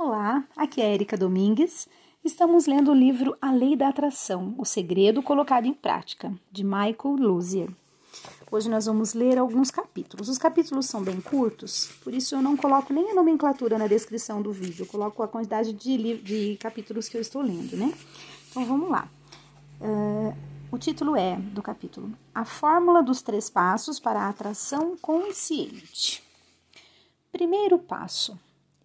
Olá, aqui é Erika Domingues. Estamos lendo o livro A Lei da Atração, o segredo colocado em prática, de Michael Luzier. Hoje nós vamos ler alguns capítulos. Os capítulos são bem curtos, por isso eu não coloco nem a nomenclatura na descrição do vídeo, eu coloco a quantidade de, de capítulos que eu estou lendo, né? Então vamos lá. Uh, o título é do capítulo A Fórmula dos Três Passos para a Atração Consciente. Primeiro passo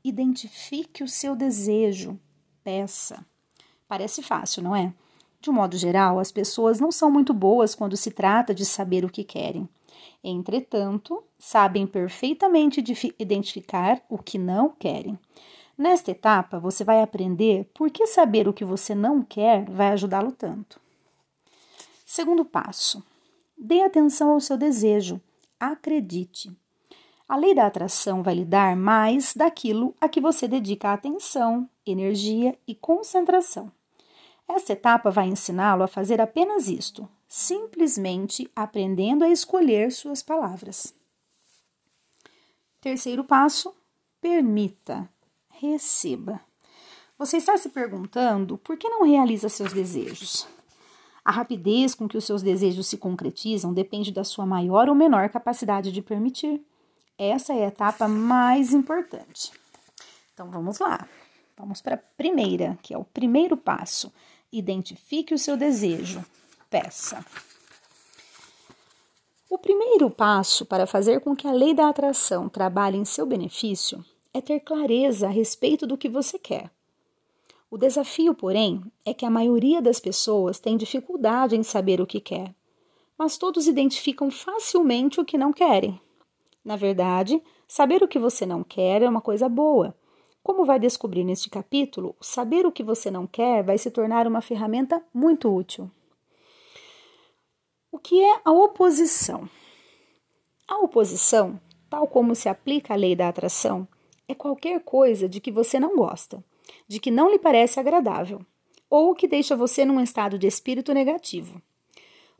Identifique o seu desejo. Peça. Parece fácil, não é? De um modo geral, as pessoas não são muito boas quando se trata de saber o que querem. Entretanto, sabem perfeitamente identificar o que não querem. Nesta etapa, você vai aprender por que saber o que você não quer vai ajudá-lo tanto. Segundo passo: dê atenção ao seu desejo. Acredite. A lei da atração vai lhe dar mais daquilo a que você dedica atenção, energia e concentração. Essa etapa vai ensiná-lo a fazer apenas isto, simplesmente aprendendo a escolher suas palavras. Terceiro passo: permita, receba. Você está se perguntando por que não realiza seus desejos? A rapidez com que os seus desejos se concretizam depende da sua maior ou menor capacidade de permitir. Essa é a etapa mais importante. Então vamos lá. Vamos para a primeira, que é o primeiro passo. Identifique o seu desejo. Peça. O primeiro passo para fazer com que a lei da atração trabalhe em seu benefício é ter clareza a respeito do que você quer. O desafio, porém, é que a maioria das pessoas tem dificuldade em saber o que quer, mas todos identificam facilmente o que não querem. Na verdade, saber o que você não quer é uma coisa boa. Como vai descobrir neste capítulo, saber o que você não quer vai se tornar uma ferramenta muito útil. O que é a oposição? A oposição, tal como se aplica a lei da atração, é qualquer coisa de que você não gosta, de que não lhe parece agradável, ou que deixa você num estado de espírito negativo.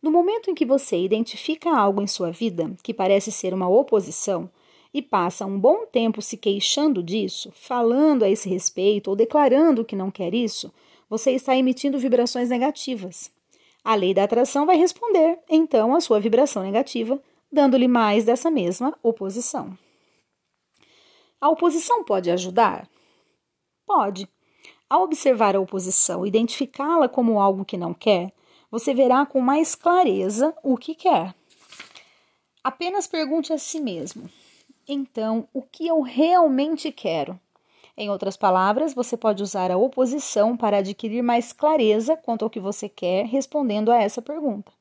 No momento em que você identifica algo em sua vida que parece ser uma oposição e passa um bom tempo se queixando disso, falando a esse respeito ou declarando que não quer isso, você está emitindo vibrações negativas. A lei da atração vai responder, então, à sua vibração negativa, dando-lhe mais dessa mesma oposição. A oposição pode ajudar? Pode. Ao observar a oposição, identificá-la como algo que não quer, você verá com mais clareza o que quer. Apenas pergunte a si mesmo: então, o que eu realmente quero? Em outras palavras, você pode usar a oposição para adquirir mais clareza quanto ao que você quer, respondendo a essa pergunta.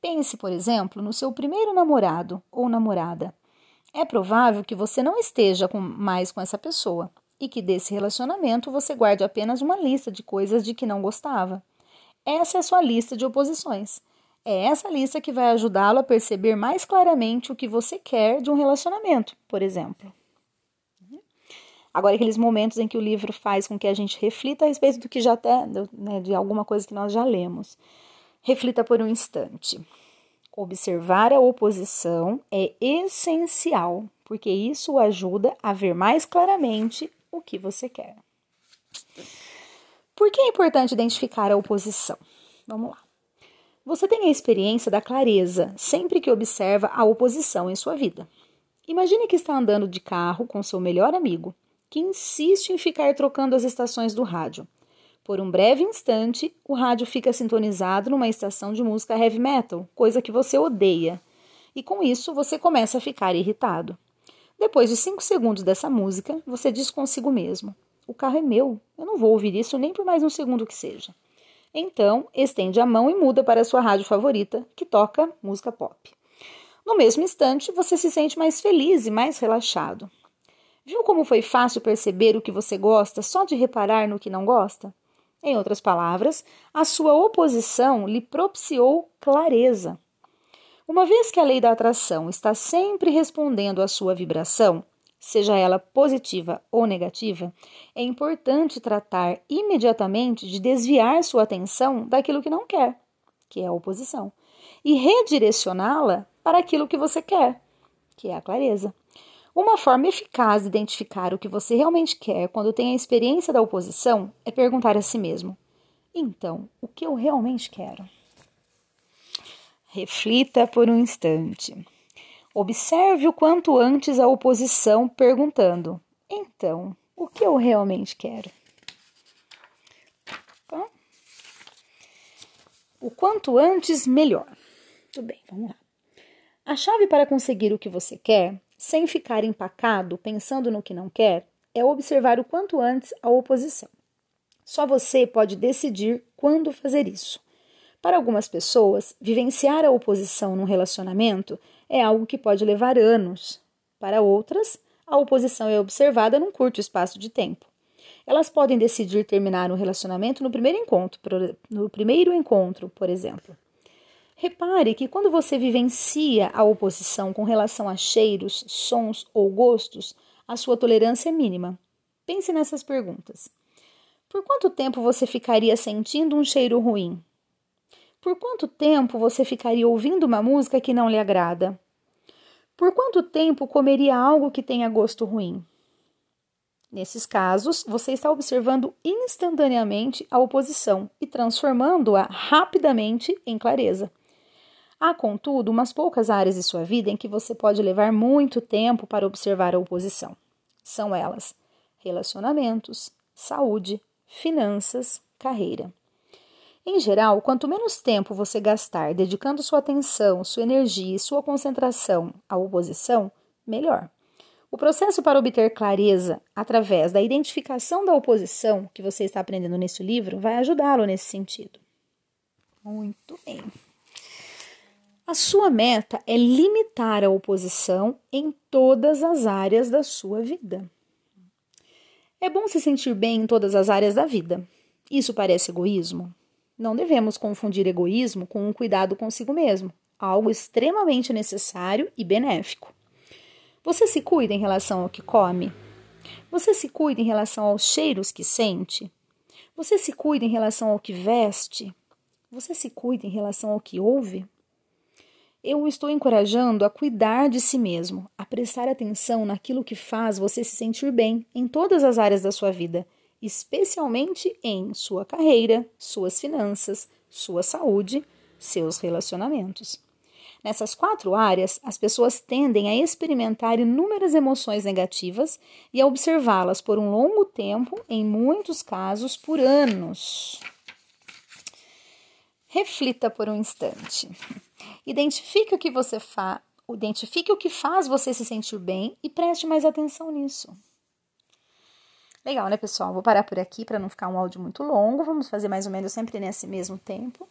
Pense, por exemplo, no seu primeiro namorado ou namorada. É provável que você não esteja com, mais com essa pessoa e que desse relacionamento você guarde apenas uma lista de coisas de que não gostava. Essa é a sua lista de oposições. É essa lista que vai ajudá-lo a perceber mais claramente o que você quer de um relacionamento, por exemplo. Agora, aqueles momentos em que o livro faz com que a gente reflita a respeito do que já até, né, de alguma coisa que nós já lemos. Reflita por um instante. Observar a oposição é essencial, porque isso ajuda a ver mais claramente o que você quer. Por que é importante identificar a oposição? Vamos lá. Você tem a experiência da clareza sempre que observa a oposição em sua vida. Imagine que está andando de carro com seu melhor amigo, que insiste em ficar trocando as estações do rádio. Por um breve instante, o rádio fica sintonizado numa estação de música heavy metal, coisa que você odeia. E com isso, você começa a ficar irritado. Depois de cinco segundos dessa música, você diz consigo mesmo: o carro é meu. Eu não vou ouvir isso nem por mais um segundo que seja. Então, estende a mão e muda para a sua rádio favorita, que toca música pop. No mesmo instante, você se sente mais feliz e mais relaxado. Viu como foi fácil perceber o que você gosta só de reparar no que não gosta? Em outras palavras, a sua oposição lhe propiciou clareza. Uma vez que a lei da atração está sempre respondendo à sua vibração, seja ela positiva ou negativa, é importante tratar imediatamente de desviar sua atenção daquilo que não quer, que é a oposição, e redirecioná-la para aquilo que você quer, que é a clareza. Uma forma eficaz de identificar o que você realmente quer quando tem a experiência da oposição é perguntar a si mesmo: então, o que eu realmente quero? Reflita por um instante. Observe o quanto antes a oposição, perguntando: então, o que eu realmente quero? Tá? O quanto antes, melhor. Tudo bem, vamos lá. A chave para conseguir o que você quer, sem ficar empacado pensando no que não quer, é observar o quanto antes a oposição. Só você pode decidir quando fazer isso. Para algumas pessoas, vivenciar a oposição num relacionamento é algo que pode levar anos. Para outras, a oposição é observada num curto espaço de tempo. Elas podem decidir terminar um relacionamento no primeiro encontro, no primeiro encontro, por exemplo. Repare que quando você vivencia a oposição com relação a cheiros, sons ou gostos, a sua tolerância é mínima. Pense nessas perguntas. Por quanto tempo você ficaria sentindo um cheiro ruim? Por quanto tempo você ficaria ouvindo uma música que não lhe agrada? Por quanto tempo comeria algo que tenha gosto ruim? Nesses casos, você está observando instantaneamente a oposição e transformando-a rapidamente em clareza. Há, contudo, umas poucas áreas de sua vida em que você pode levar muito tempo para observar a oposição. São elas: relacionamentos, saúde, finanças, carreira. Em geral, quanto menos tempo você gastar dedicando sua atenção, sua energia e sua concentração à oposição, melhor. O processo para obter clareza através da identificação da oposição que você está aprendendo nesse livro vai ajudá-lo nesse sentido. Muito bem. A sua meta é limitar a oposição em todas as áreas da sua vida. É bom se sentir bem em todas as áreas da vida. Isso parece egoísmo? Não devemos confundir egoísmo com um cuidado consigo mesmo, algo extremamente necessário e benéfico. Você se cuida em relação ao que come? Você se cuida em relação aos cheiros que sente? Você se cuida em relação ao que veste? Você se cuida em relação ao que ouve? Eu o estou encorajando a cuidar de si mesmo, a prestar atenção naquilo que faz você se sentir bem em todas as áreas da sua vida especialmente em sua carreira, suas finanças, sua saúde, seus relacionamentos. Nessas quatro áreas, as pessoas tendem a experimentar inúmeras emoções negativas e a observá-las por um longo tempo, em muitos casos por anos. Reflita por um instante. Identifique o que você faz, identifique o que faz você se sentir bem e preste mais atenção nisso. Legal, né, pessoal? Vou parar por aqui para não ficar um áudio muito longo. Vamos fazer mais ou menos sempre nesse mesmo tempo.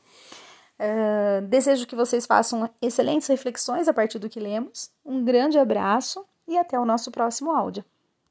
Uh, desejo que vocês façam excelentes reflexões a partir do que lemos. Um grande abraço e até o nosso próximo áudio.